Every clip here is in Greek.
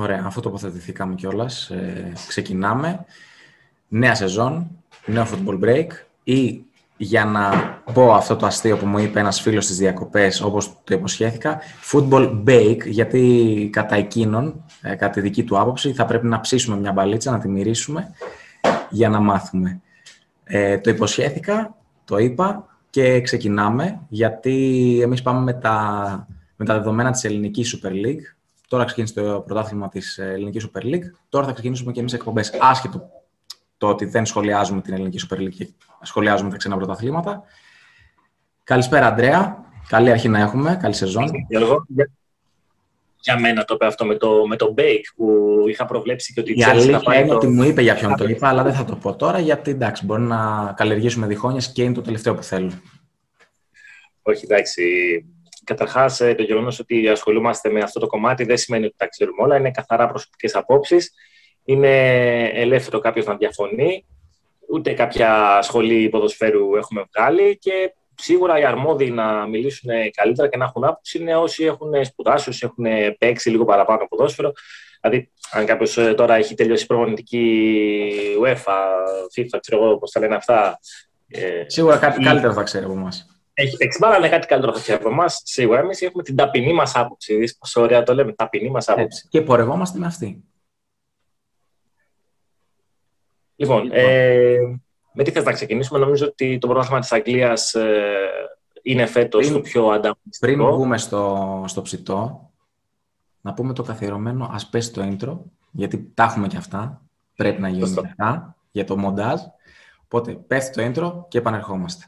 Ωραία, αφού τοποθετηθήκαμε κιόλας, ε, ξεκινάμε. Νέα σεζόν, νέο football break ή για να πω αυτό το αστείο που μου είπε ένας φίλος στις διακοπές, όπως το υποσχέθηκα, football bake, γιατί κατά εκείνον, ε, κατά τη δική του άποψη, θα πρέπει να ψήσουμε μια μπαλίτσα, να τη μυρίσουμε για να μάθουμε. Ε, το υποσχέθηκα, το είπα και ξεκινάμε, γιατί εμείς πάμε με τα, με τα δεδομένα της ελληνικής Super League. Τώρα ξεκίνησε το πρωτάθλημα της ελληνικής Super League. Τώρα θα ξεκινήσουμε και εμείς εκπομπές, άσχετο το ότι δεν σχολιάζουμε την ελληνική Super League και σχολιάζουμε τα ξένα πρωταθλήματα. Καλησπέρα, Αντρέα. Καλή αρχή να έχουμε. Καλή σεζόν. Για μένα το είπε αυτό με το, με το Bake που είχα προβλέψει και ότι η αλήθεια θα είναι το... ότι μου είπε για ποιον το είπα, αλλά δεν θα το πω τώρα γιατί εντάξει, μπορεί να καλλιεργήσουμε διχόνοιες και είναι το τελευταίο που θέλω. Όχι, εντάξει. Καταρχάς, ε, το γεγονός ότι ασχολούμαστε με αυτό το κομμάτι δεν σημαίνει ότι τα ξέρουμε όλα. Είναι καθαρά προσωπικές απόψεις. Είναι ελεύθερο κάποιος να διαφωνεί. Ούτε κάποια σχολή ποδοσφαίρου έχουμε βγάλει και σίγουρα οι αρμόδιοι να μιλήσουν καλύτερα και να έχουν άποψη είναι όσοι έχουν σπουδάσει, όσοι έχουν παίξει λίγο παραπάνω ποδόσφαιρο. Δηλαδή, αν κάποιος ε, τώρα έχει τελειώσει προγραμματική UEFA, FIFA, ξέρω εγώ πώς τα λένε αυτά. Ε, σίγουρα κάτι ή... καλύτερο θα ξέρει από εμάς. Έχει παίξει μπάλα, αλλά κάτι καλύτερο θα ξέρει από εμάς. Σίγουρα εμείς έχουμε την ταπεινή μας άποψη. Δεις πόσο ωραία το λέμε, ταπεινή μας άποψη. Και πορευόμαστε με αυτή. Λοιπόν, λοιπόν. Ε, με τι θες να ξεκινήσουμε; Νομίζω ότι το πρόγραμμα της Αγγλίας ε, είναι φέτος το πιο ανταγωνιστικό. Πριν βγούμε στο, στο ψητό, να πούμε το καθιερωμένο ας πέσει το intro, γιατί τα έχουμε και αυτά. Πρέπει να γίνουν αυτά για το μοντάζ. Οπότε πέφτει το intro και επανερχόμαστε.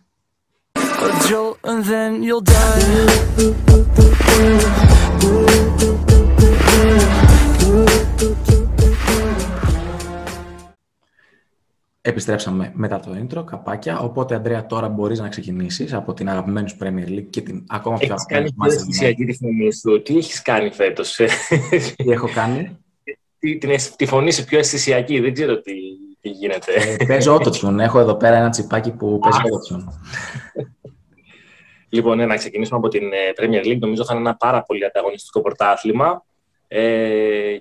Επιστρέψαμε μετά το intro, καπάκια. Οπότε, Αντρέα, τώρα μπορείς να ξεκινήσεις από την αγαπημένη σου Premier League και την ακόμα πιο αγαπημένη σου αισθησιακή τη φωνή σου; Τι έχεις κάνει φέτος; Τι έχω κάνει; Τι, την, τη φωνή σου πιο αισθησιακή. Δεν ξέρω τι, τι γίνεται. Ε, παίζω autotune. Έχω εδώ πέρα ένα τσιπάκι που παίζει autotune. Λοιπόν, ναι, να ξεκινήσουμε από την ε, Premier League. Νομίζω θα είναι ένα πάρα πολύ ανταγωνιστικό πρωτάθλημα. Ε,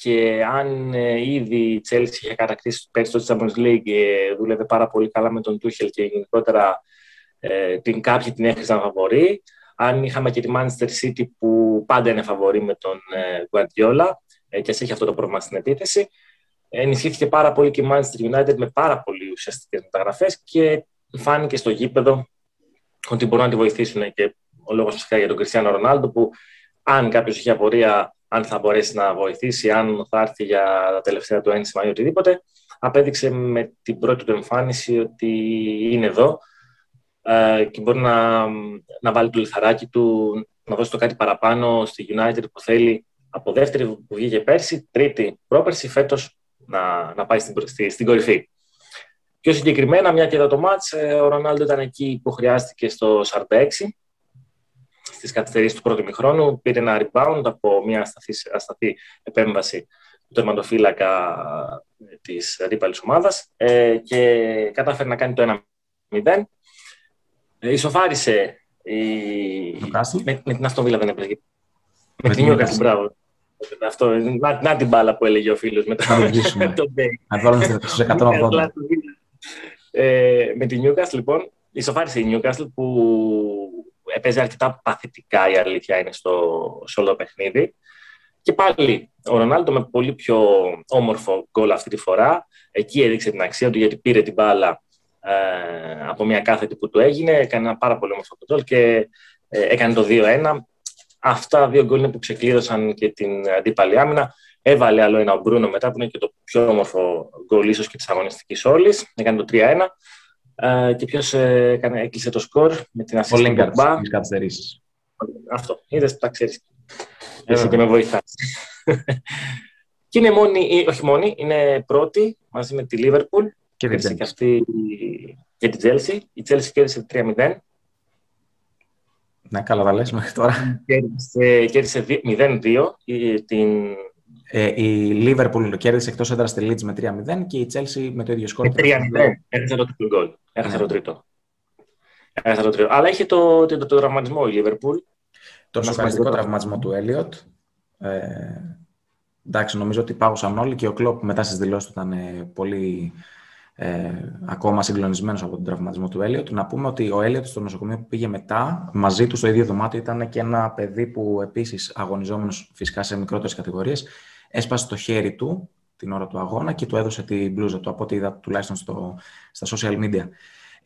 και αν ε, ήδη η Chelsea είχε κατακτήσει πέρσι το Champions League και δούλευε πάρα πολύ καλά με τον Tuchel και γενικότερα ε, την κάποιοι την έχρησαν φαβορή. Αν είχαμε και τη Manchester City που πάντα είναι φαβορή με τον ε, Guardiola ε, και έχει αυτό το πρόβλημα στην επίθεση. Ενισχύθηκε πάρα πολύ και η Manchester United με πάρα πολύ ουσιαστικές μεταγραφές και φάνηκε στο γήπεδο ότι μπορούν να τη βοηθήσουν και ο λόγος φυσικά για τον Κριστιανό Ρονάλντο που αν κάποιος είχε απορία αν θα μπορέσει να βοηθήσει, αν θα έρθει για τα τελευταία του ένσημα ή οτιδήποτε. Απέδειξε με την πρώτη του εμφάνιση ότι είναι εδώ ε, και μπορεί να, να βάλει το λιθαράκι του, να δώσει το κάτι παραπάνω στη United που θέλει από δεύτερη που βγήκε πέρσι, τρίτη πρόπερση, φέτος να, να πάει στην, στη, στην κορυφή. Πιο συγκεκριμένα, μια και εδώ το μάτς, ε, ο Ρονάλντο ήταν εκεί που χρειάστηκε στο 46, στις καθυστερήσεις του πρώτου μηχρόνου. Πήρε ένα rebound από μια ασταθή, ασταθή επέμβαση του τερματοφύλακα της αντίπαλης ομάδας ε, και κατάφερε να κάνει το 1-0. Ε, ισοφάρισε η... με, με την Αστοβίλα δεν έπαιζε. Με, με την Νιούκασλ, μπράβο. Αυτό, να, να, την μπάλα που έλεγε ο φίλος με το, το Να βάλουμε στους 180. ε, με την Newcastle, λοιπόν, ισοφάρισε η Newcastle που έπαιζε αρκετά παθητικά η αλήθεια είναι στο, σε όλο το παιχνίδι. Και πάλι ο Ρονάλντο με πολύ πιο όμορφο γκολ αυτή τη φορά. Εκεί έδειξε την αξία του γιατί πήρε την μπάλα ε, από μια κάθετη που του έγινε. Έκανε ένα πάρα πολύ όμορφο γκολ και ε, έκανε το 2-1. Αυτά τα δύο γκολ είναι που ξεκλείδωσαν και την αντίπαλη άμυνα. Έβαλε άλλο ένα ο Μπρούνο μετά που είναι και το πιο όμορφο γκολ ίσως και της αγωνιστικής όλης. Έκανε το 3-1. Ε, και ποιος ε, έκλεισε το σκορ με την ασύστη του Μπα. Αυτό. Είδες που τα ξέρεις. Εσύ και με βοηθάς. και είναι μόνη, όχι μόνη, είναι πρώτη μαζί με τη Λίβερπουλ. Και, και αυτή και την Τσέλσι. Η Τσέλσι κέρδισε 3-0. Ναι, καλά τα λες μέχρι τώρα. Κέρδισε 0-2 την ε, η Liverpool κέρδισε εκτός έδρας τη Leeds με 3-0 και η Chelsea με το ίδιο σκορ. Με 3-0. Έχασε το τρίτο γκολ. Έχασε το τρίτο. Έχασε το τρίτο. Αλλά είχε το, το, το, το τραυματισμό η Liverpool. Το σοκαριστικό τραυματισμό του Elliot. Ε, εντάξει, νομίζω ότι πάγωσαν όλοι και ο Κλόπ μετά στις δηλώσεις του ήταν ε, πολύ ε, ακόμα συγκλονισμένος από τον τραυματισμό του Έλιοτ. Να πούμε ότι ο Έλιοτ στο νοσοκομείο που πήγε μετά, μαζί του στο ίδιο δωμάτιο ήταν και ένα παιδί που επίσης αγωνιζόμενος φυσικά σε μικρότερες κατηγορίες, έσπασε το χέρι του την ώρα του αγώνα και του έδωσε την μπλούζα του, από ό,τι είδα τουλάχιστον στο, στα social media.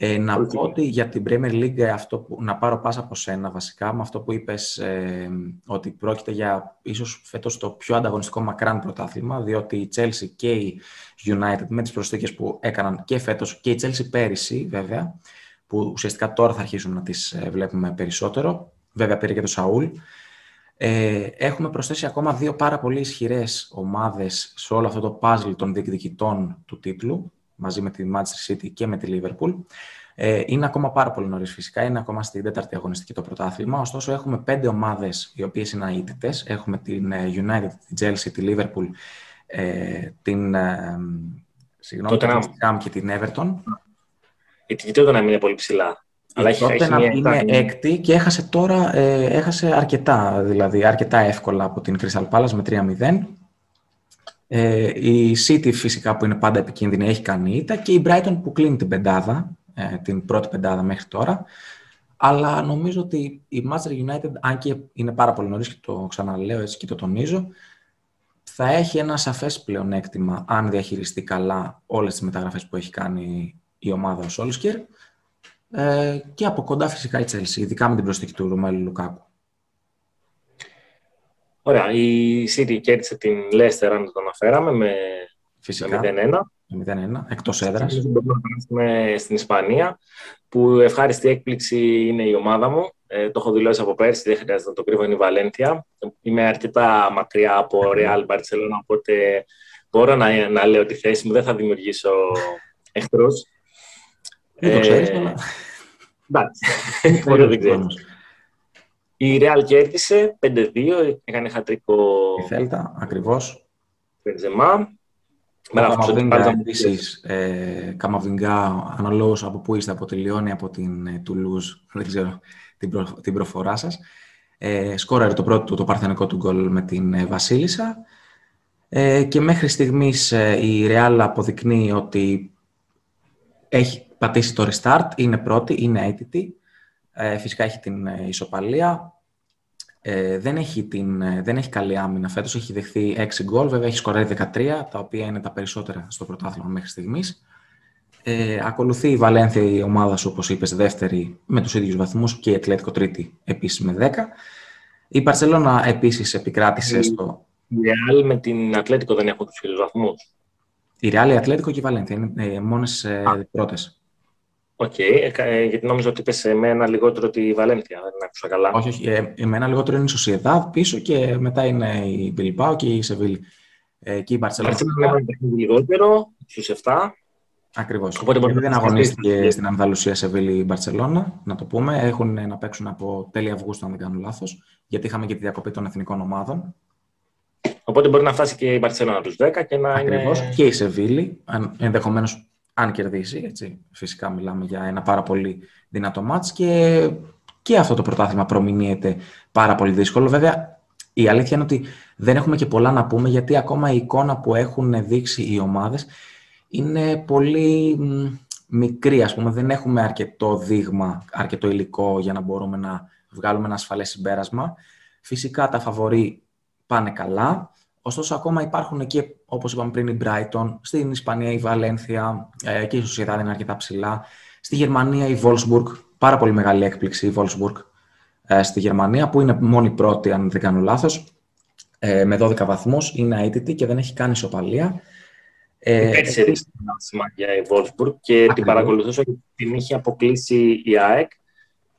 Ε, να πω ότι για την Premier League αυτό που, να πάρω πάσα από σένα βασικά με αυτό που είπες ε, ότι πρόκειται για ίσως φέτος το πιο ανταγωνιστικό μακράν πρωτάθλημα διότι η Chelsea και η United με τις προσθήκες που έκαναν και φέτος και η Chelsea πέρυσι βέβαια που ουσιαστικά τώρα θα αρχίσουμε να τις ε, βλέπουμε περισσότερο βέβαια πήρε και το Σαούλ ε, έχουμε προσθέσει ακόμα δύο πάρα πολύ ισχυρές ομάδες σε όλο αυτό το puzzle των διεκδικητών του τίτλου μαζί με τη Manchester City και με τη Liverpool. Ε, είναι ακόμα πάρα πολύ νωρίς φυσικά, είναι ακόμα στην τέταρτη αγωνιστική το πρωτάθλημα. Ωστόσο, έχουμε πέντε ομάδες οι οποίες είναι αίτητες. Έχουμε την ε, United, την Chelsea, τη Liverpool, ε, την. Ε, συγγνώμη, την Ham και την Everton. Η τιμή να είναι πολύ ψηλά. Αλλά έχει, έχει να είναι έκτη και έχασε τώρα ε, έχασε αρκετά, δηλαδή αρκετά εύκολα από την Crystal Palace με 3-0. Ε, η City φυσικά που είναι πάντα επικίνδυνη έχει κάνει ήττα και η Brighton που κλείνει την πεντάδα, ε, την πρώτη πεντάδα μέχρι τώρα. Αλλά νομίζω ότι η Manchester United, αν και είναι πάρα πολύ νωρίς και το ξαναλέω έτσι και το τονίζω, θα έχει ένα σαφές πλεονέκτημα αν διαχειριστεί καλά όλες τις μεταγραφές που έχει κάνει η ομάδα ο Solskjaer ε, και από κοντά φυσικά η Chelsea, ειδικά με την προσθήκη του Ρωμέλου Λουκάκου. Ωραία. Η City κέρδισε την Leicester, αν το αναφέραμε, με, Φυσικά. με 0-1. Με 0-1, εκτός έδρας. Μπορούμε στην Ισπανία, που ευχάριστη έκπληξη είναι η ομάδα μου. Ε, το έχω δηλώσει από πέρσι, δεν χρειάζεται να το κρύβω, είναι η Βαλένθια. Είμαι αρκετά μακριά από Real Barcelona, οπότε μπορώ να, να λέω τη θέση μου, δεν θα δημιουργήσω εχθρούς. Δεν το ξέρεις, ε, αλλά... Εντάξει, δεν ξέρω. Η Real κέρδισε 5-2, έκανε χατρικό... Η Θέλτα, ακριβώς. Μπενζεμά. Καμαβίνγκα επίσης, ε, Καμαβίνγκα, αναλόγως από πού είστε, από τη Λιόνι, από την ε, Τουλούζ, δεν ξέρω την, προ, την προφορά σας. Ε, σκόραρε το πρώτο το παρθενικό του γκολ με την ε, Βασίλισσα. Ε, και μέχρι στιγμής ε, η Real αποδεικνύει ότι έχει πατήσει το restart, είναι πρώτη, είναι αίτητη. Ε, φυσικά έχει την ε, ισοπαλία. Ε, δεν, έχει την, ε, δεν έχει καλή άμυνα φέτος, έχει δεχθεί 6 γκολ, βέβαια έχει σκοράρει 13, τα οποία είναι τα περισσότερα στο πρωτάθλημα μέχρι στιγμής. Ε, ακολουθεί η Βαλένθια η ομάδα σου, όπως είπες, δεύτερη με τους ίδιους βαθμούς και η Ατλέτικο τρίτη επίσης με 10. Η Παρσελώνα επίσης επικράτησε στο... Η Real με την Ατλέτικο δεν έχουν τους ίδιους βαθμούς. Η Real, η Ατλέτικο και η Βαλένθια είναι ε, μόνες ε, πρώτες. OK, okay. Ε, γιατί νόμιζα ότι είπες με ένα λιγότερο τη Βαλένθια, δεν άκουσα καλά. Όχι, όχι. Ε, με ένα λιγότερο είναι η Σοσιεδάδ πίσω και μετά είναι η Μπιλμπάο και η Σεβίλη. Ε, και η Μπαρσελόνα. Μπαρσελόνα είναι λιγότερο, στους 7. Ακριβώς. Οπότε μπορεί δεν αγωνίστηκε στην Ανδαλουσία Σεβίλη η Μπαρσελόνα, να το πούμε. Έχουν να παίξουν από τέλη Αυγούστου, αν δεν κάνω λάθος, γιατί είχαμε και τη διακοπή των εθνικών ομάδων. Οπότε μπορεί να φτάσει και η Μπαρσελόνα τους 10 και να Ακριβώς. είναι. Και η Σεβίλη, ενδεχομένως αν κερδίσει, έτσι, φυσικά μιλάμε για ένα πάρα πολύ δυνατό μάτς και, και αυτό το πρωτάθλημα προμηνύεται πάρα πολύ δύσκολο. Βέβαια, η αλήθεια είναι ότι δεν έχουμε και πολλά να πούμε γιατί ακόμα η εικόνα που έχουν δείξει οι ομάδες είναι πολύ μικρή, ας πούμε. Δεν έχουμε αρκετό δείγμα, αρκετό υλικό για να μπορούμε να βγάλουμε ένα ασφαλές συμπέρασμα. Φυσικά τα φαβορεί πάνε καλά. Ωστόσο, ακόμα υπάρχουν εκεί, όπως είπαμε πριν, η Brighton, στην Ισπανία η Βαλένθια ε, και η Σοσιαδά είναι αρκετά ψηλά. Στη Γερμανία η Wolfsburg, πάρα πολύ μεγάλη έκπληξη η Wolfsburg ε, στη Γερμανία, που είναι μόνη πρώτη, αν δεν κάνω λάθος, ε, με 12 βαθμούς, είναι αίτητη και δεν έχει κάνει ισοπαλία. Ε, Έτσι έδειξε για η Wolfsburg και την παρακολουθούσα και την είχε αποκλείσει η ΑΕΚ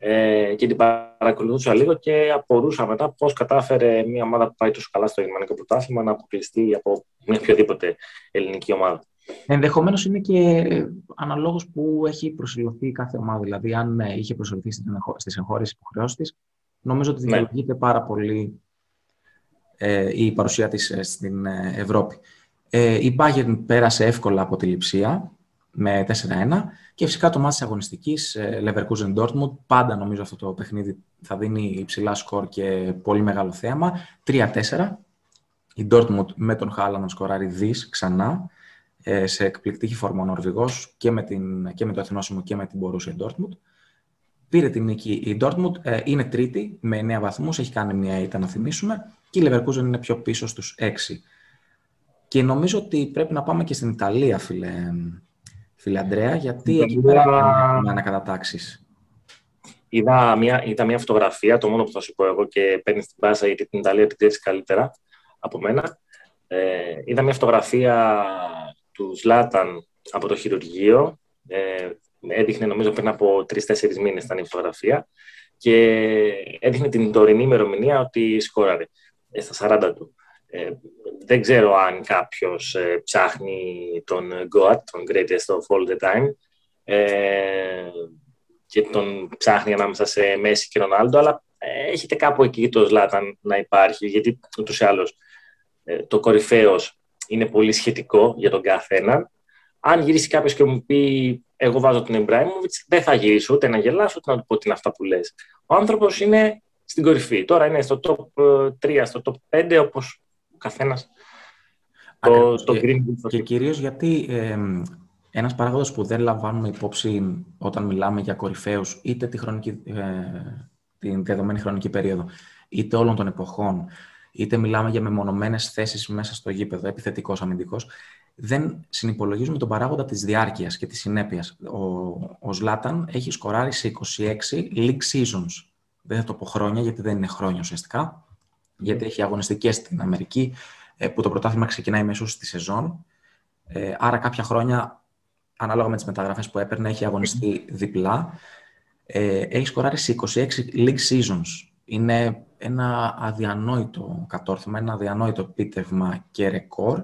ε, και την παρακολουθούσα λίγο και απορούσα μετά πώς κατάφερε μια ομάδα που πάει τόσο καλά στο γερμανικό πρωτάθλημα να αποκλειστεί από μια οποιαδήποτε ελληνική ομάδα. Ενδεχομένως είναι και αναλόγως που έχει προσιλωθεί κάθε ομάδα. Δηλαδή, αν ε, είχε προσιλωθεί στις εγχώριε υποχρεώσεις της, νομίζω ότι ναι. δικαιολογείται πάρα πολύ ε, η παρουσία της ε, στην ε, Ευρώπη. Ε, η Bayern πέρασε εύκολα από τη Λιψία με 4-1 και φυσικά το μάτι της αγωνιστικής ε, Leverkusen Dortmund. Πάντα νομίζω αυτό το παιχνίδι θα δίνει υψηλά σκορ και πολύ μεγάλο θέαμα. 3-4 Η Dortmund με τον Χάλα να σκοράρει δις ξανά, ε, σε εκπληκτική φόρμα ο Νορβηγός και με, την, και με το εθνόσημο και με την Borussia Dortmund. Πήρε την νίκη η Dortmund, ε, είναι τρίτη με 9 βαθμούς, έχει κάνει μια ήττα να θυμίσουμε και η Leverkusen είναι πιο πίσω στους 6. Και νομίζω ότι πρέπει να πάμε και στην Ιταλία, φίλε, φίλε Αντρέα, γιατί εκεί πέρα έχουμε ανακατατάξεις. Είδα μια, είδα μια φωτογραφία, το μόνο που θα σου πω εγώ και παίρνεις την πάσα γιατί την Ιταλία την ξέρεις καλύτερα από μένα. Ε, είδα μια φωτογραφία του Σλάταν από το χειρουργείο. Ε, έδειχνε νομίζω πριν από τρει-τέσσερι μήνες ήταν η φωτογραφία και έδειχνε την τωρινή ημερομηνία ότι σκόραρε ε, στα 40 του. Ε, δεν ξέρω αν κάποιος ε, ψάχνει τον Goat, τον greatest of all the time, ε, και τον ψάχνει ανάμεσα σε Μέση και Ρονάλντο, αλλά ε, έχετε κάπου εκεί το Ζλάταν να υπάρχει, γιατί ούτως ή άλλως ε, το κορυφαίος είναι πολύ σχετικό για τον καθένα. Αν γυρίσει κάποιος και μου πει εγώ βάζω τον Εμπράιμοβιτς, δεν θα γυρίσω ούτε να γελάσω ούτε να του πω τι είναι αυτά που λες. Ο άνθρωπος είναι στην κορυφή. Τώρα είναι στο top 3, ε, στο top 5, όπως ο καθένας. Το, το και, και κυρίως γιατί ε, ένας παράγοντας που δεν λαμβάνουμε υπόψη όταν μιλάμε για κορυφαίους είτε τη χρονική, ε, την δεδομένη χρονική περίοδο, είτε όλων των εποχών, είτε μιλάμε για μεμονωμένες θέσεις μέσα στο γήπεδο, επιθετικός, αμυντικός, δεν συνυπολογίζουμε τον παράγοντα της διάρκειας και της συνέπειας. Ο, ο Ζλάταν έχει σκοράρει σε 26 league seasons. Δεν θα το πω χρόνια, γιατί δεν είναι χρόνια ουσιαστικά, γιατί έχει αγωνιστικές στην Αμερική, ε, που το πρωτάθλημα ξεκινάει μέσω στη σεζόν. Ε, άρα κάποια χρόνια ανάλογα με τις μεταγραφές που έπαιρνε, έχει αγωνιστεί διπλά. Ε, έχει σκοράρει σε 26 league seasons. Είναι ένα αδιανόητο κατόρθωμα, ένα αδιανόητο επίτευγμα και ρεκόρ.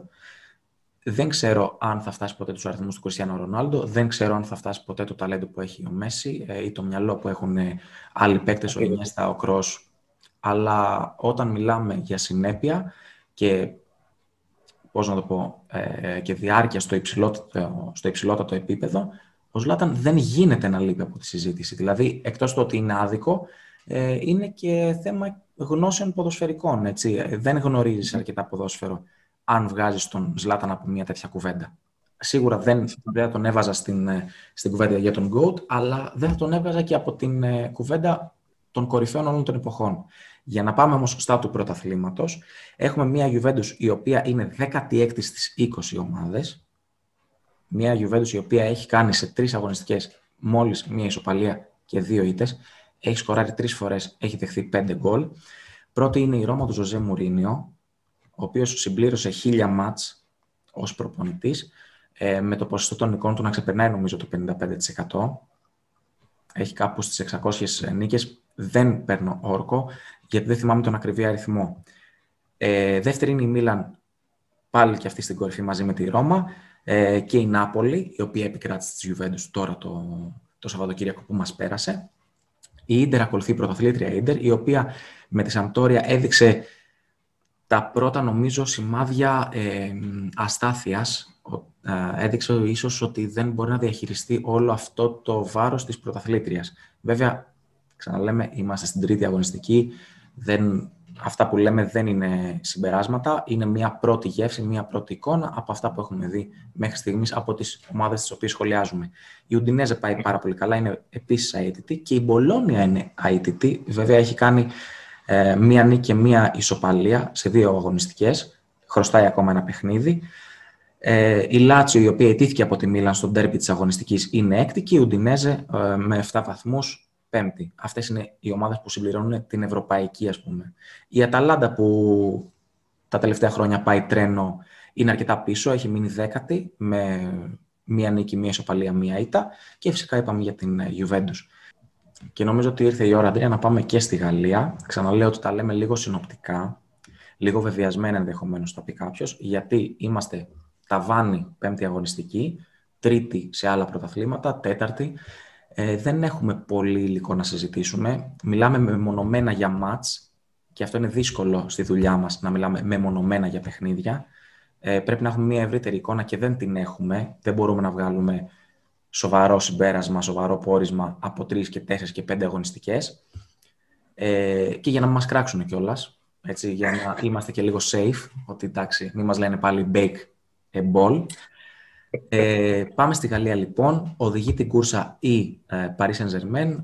Δεν ξέρω αν θα φτάσει ποτέ τους αριθμούς του Κριστιανού Ρονάλντο, δεν ξέρω αν θα φτάσει ποτέ το ταλέντο που έχει ο Μέση ε, ή το μυαλό που έχουν άλλοι παίκτες, ο Ινιέστα, ο Κρός. Αλλά όταν μιλάμε για συνέπεια και πώς να το πω, ε, και διάρκεια στο υψηλότερο, στο υψηλότερο επίπεδο, ο Ζλάταν δεν γίνεται να λείπει από τη συζήτηση. Δηλαδή, εκτός του ότι είναι άδικο, ε, είναι και θέμα γνώσεων ποδοσφαιρικών. Έτσι. Ε, δεν γνωρίζεις αρκετά ποδόσφαιρο αν βγάζεις τον Ζλάταν από μια τέτοια κουβέντα. Σίγουρα δεν, δεν θα τον έβαζα στην, ε, στην κουβέντα για τον GOAT, αλλά δεν θα τον έβγαζα και από την ε, κουβέντα των κορυφαίων όλων των εποχών. Για να πάμε όμως στα του πρωταθλήματος, έχουμε μια Juventus η οποία είναι 16η στις 20 ομάδες, μια Juventus η οποία έχει κάνει σε τρεις αγωνιστικές μόλις μια ισοπαλία και δύο ήττες, έχει σκοράρει τρεις φορές, έχει δεχθεί πέντε γκολ. Πρώτη είναι η Ρώμα του Ζωζέ Μουρίνιο, ο οποίος συμπλήρωσε χίλια μάτς ως προπονητής, ε, με το ποσοστό των εικόνων του να ξεπερνάει νομίζω το 55%. Έχει κάπου στις 600 νίκες, δεν παίρνω όρκο γιατί δεν θυμάμαι τον ακριβή αριθμό. Ε, δεύτερη είναι η Μίλαν, πάλι και αυτή στην κορυφή μαζί με τη Ρώμα ε, και η Νάπολη, η οποία επικράτησε της Juventus τώρα το, το Σαββατοκύριακο που μας πέρασε. Η Ίντερ ακολουθεί η πρωταθλήτρια Ίντερ, η οποία με τη Σαμπτόρια έδειξε τα πρώτα νομίζω σημάδια ε, αστάθειας. Ε, έδειξε ίσως ότι δεν μπορεί να διαχειριστεί όλο αυτό το βάρος της πρωταθλήτριας. Βέβαια, ξαναλέμε, είμαστε στην τρίτη αγωνιστική, δεν, αυτά που λέμε δεν είναι συμπεράσματα, είναι μια πρώτη γεύση, μια πρώτη εικόνα από αυτά που έχουμε δει μέχρι στιγμής από τις ομάδες τις οποίες σχολιάζουμε. Η Ουντινέζε πάει πάρα πολύ καλά, είναι επίσης αίτητη και η Μπολόνια είναι αίτητη. Βέβαια έχει κάνει ε, μία νίκη και μία ισοπαλία σε δύο αγωνιστικές, χρωστάει ακόμα ένα παιχνίδι. Ε, η Λάτσιο, η οποία ετήθηκε από τη Μίλαν στον τέρπι της αγωνιστικής, είναι έκτη και η Ουντινέζε ε, με 7 βαθμούς πέμπτη. Αυτές είναι οι ομάδες που συμπληρώνουν την ευρωπαϊκή, ας πούμε. Η Αταλάντα που τα τελευταία χρόνια πάει τρένο είναι αρκετά πίσω, έχει μείνει δέκατη με μία νίκη, μία ισοπαλία, μία ήττα και φυσικά είπαμε για την ε, Juventus. Και νομίζω ότι ήρθε η ώρα, Αντρία, να πάμε και στη Γαλλία. Ξαναλέω ότι τα λέμε λίγο συνοπτικά, λίγο βεβαιασμένα ενδεχομένως θα πει κάποιος, γιατί είμαστε ταβάνι πέμπτη αγωνιστική, τρίτη σε άλλα πρωταθλήματα, τέταρτη ε, δεν έχουμε πολύ υλικό να συζητήσουμε. Μιλάμε μεμονωμένα για μάτς και αυτό είναι δύσκολο στη δουλειά μας να μιλάμε μεμονωμένα για παιχνίδια. Ε, πρέπει να έχουμε μια ευρύτερη εικόνα και δεν την έχουμε. Δεν μπορούμε να βγάλουμε σοβαρό συμπέρασμα, σοβαρό πόρισμα από τρεις και τέσσερις και πέντε αγωνιστικές. Ε, και για να μας κράξουν κιόλας. έτσι, για να είμαστε και λίγο safe, ότι εντάξει, μην μας λένε πάλι bake a ball. Ε, πάμε στη Γαλλία λοιπόν. Οδηγεί την κούρσα η ε, Paris Saint-Germain.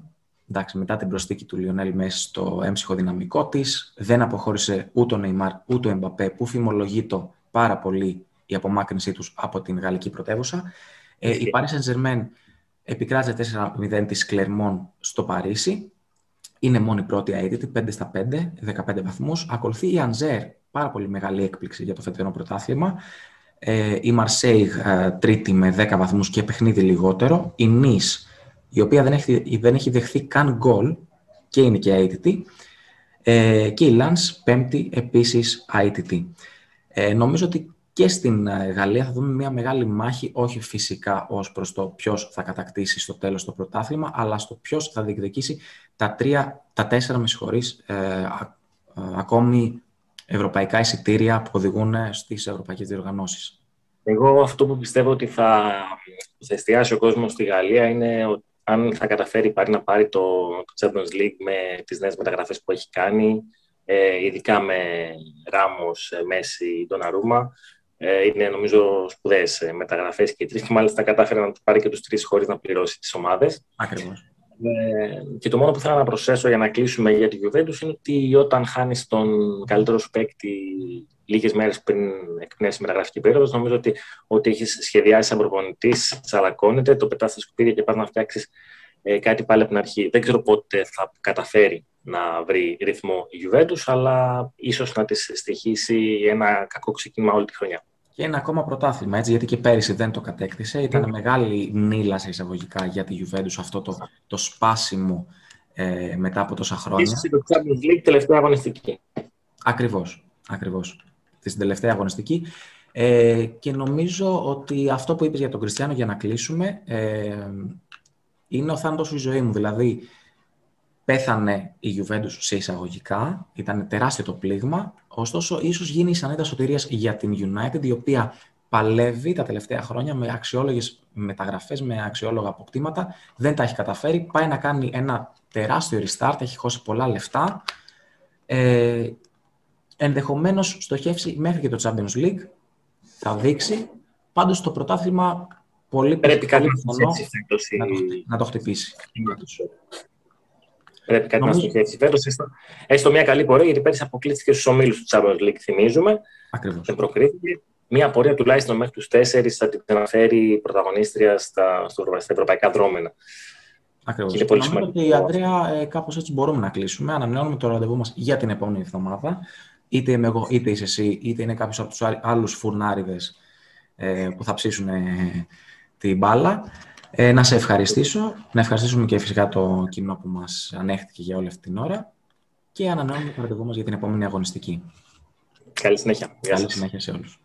Εντάξει, μετά την προσθήκη του Λιονέλ Μέση στο έμψυχο δυναμικό της, δεν αποχώρησε ούτε ο Νεϊμάρ ούτε ο Εμπαπέ, που φημολογείται πάρα πολύ η απομάκρυνσή τους από την γαλλική πρωτεύουσα. Ε, η Paris Saint-Germain επικράτησε 4-0 της Κλερμόν στο Παρίσι. Είναι μόνη πρώτη αίτητη, 5 στα 5, 15 βαθμούς. Ακολουθεί η Ανζέρ, πάρα πολύ μεγάλη έκπληξη για το φετινό πρωτάθλημα. Ε, η Μαρσέιγ τρίτη με 10 βαθμούς και παιχνίδι λιγότερο. Η Νις, η οποία δεν έχει, δεν έχει δεχθεί καν γκολ και είναι και αίτητη. Ε, και η Λάνς πέμπτη επίσης αίτητη. Ε, νομίζω ότι και στην ε, Γαλλία θα δούμε μια μεγάλη μάχη, όχι φυσικά ως προς το ποιος θα κατακτήσει στο τέλος το πρωτάθλημα, αλλά στο ποιος θα διεκδικήσει τα, τρία, τα τέσσερα με συγχωρείς, ε, ακόμη ευρωπαϊκά εισιτήρια που οδηγούν στις ευρωπαϊκές διοργανώσεις. Εγώ αυτό που πιστεύω ότι θα, θα εστιάσει ο κόσμος στη Γαλλία είναι ότι αν θα καταφέρει πάρει να πάρει το, Champions League με τις νέες μεταγραφές που έχει κάνει, ε, ειδικά με Ράμος, ε, Μέση, Ντοναρούμα, ε, είναι νομίζω σπουδαίες μεταγραφές και τρεις. Και μάλιστα κατάφερε να πάρει και τους τρεις χωρίς να πληρώσει τις ομάδες. Ακριβώς. Ε, και το μόνο που θέλω να προσθέσω για να κλείσουμε για τη Juventus είναι ότι όταν χάνεις τον καλύτερο σου παίκτη λίγες μέρες πριν εκπνεύσει η μεταγραφική περίοδος, νομίζω ότι ό,τι έχεις σχεδιάσει σαν προπονητής τσαλακώνεται, το πετάς στα σκουπίδια και πας να φτιάξεις ε, κάτι πάλι από την αρχή. Δεν ξέρω πότε θα καταφέρει να βρει ρυθμό η Juventus, αλλά ίσως να της στοιχήσει ένα κακό ξεκίνημα όλη τη χρονιά. Και ένα ακόμα πρωτάθλημα, έτσι, γιατί και πέρυσι δεν το κατέκτησε. Ήταν mm. μεγάλη νύλα σε εισαγωγικά για τη Juventus αυτό το, το σπάσιμο ε, μετά από τόσα χρόνια. Ίσως το Champions League τελευταία αγωνιστική. Ακριβώς, ακριβώς. Στην τελευταία αγωνιστική. Ε, και νομίζω ότι αυτό που είπες για τον Κριστιανό για να κλείσουμε ε, είναι ο θάνατος η ζωή μου. Δηλαδή, πέθανε η Juventus σε εισαγωγικά, ήταν τεράστιο το πλήγμα, ωστόσο ίσως γίνει η σανίδα σωτηρίας για την United, η οποία παλεύει τα τελευταία χρόνια με αξιόλογες μεταγραφές, με αξιόλογα αποκτήματα, δεν τα έχει καταφέρει, πάει να κάνει ένα τεράστιο restart, έχει χώσει πολλά λεφτά, ε, ενδεχομένως στοχεύσει μέχρι και το Champions League, θα δείξει, πάντως το πρωτάθλημα πολύ πρέπει να, να, το χτυπήσει. Πρέπει κάτι Νομίζω... να στοχεύσει φέτος. Έστω, έστω μια καλή πορεία, γιατί πέρυσι αποκλείστηκε στους ομίλους του Champions League, θυμίζουμε. Ακριβώς. Δεν προκρίθηκε. Μια πορεία τουλάχιστον μέχρι τους τέσσερις θα την αναφέρει πρωταγωνίστρια στα, στα ευρωπαϊκά δρόμενα. Ακριβώς. Και πολύ σημαντικό. Ότι, Αντρέα, ε, κάπως έτσι μπορούμε να κλείσουμε. Ανανεώνουμε το ραντεβού μας για την επόμενη εβδομάδα. Είτε είμαι εγώ, είτε είσαι εσύ, είτε είναι κάποιος από τους άλλους φουρνάριδες ε, που θα ψήσουν ε, την μπάλα. Ε, να σε ευχαριστήσω. Να ευχαριστήσουμε και φυσικά το κοινό που μας ανέχτηκε για όλη αυτή την ώρα και ανανεώνουμε το ραντεβού μας για την επόμενη αγωνιστική. Καλή συνέχεια. Καλή συνέχεια σε όλους.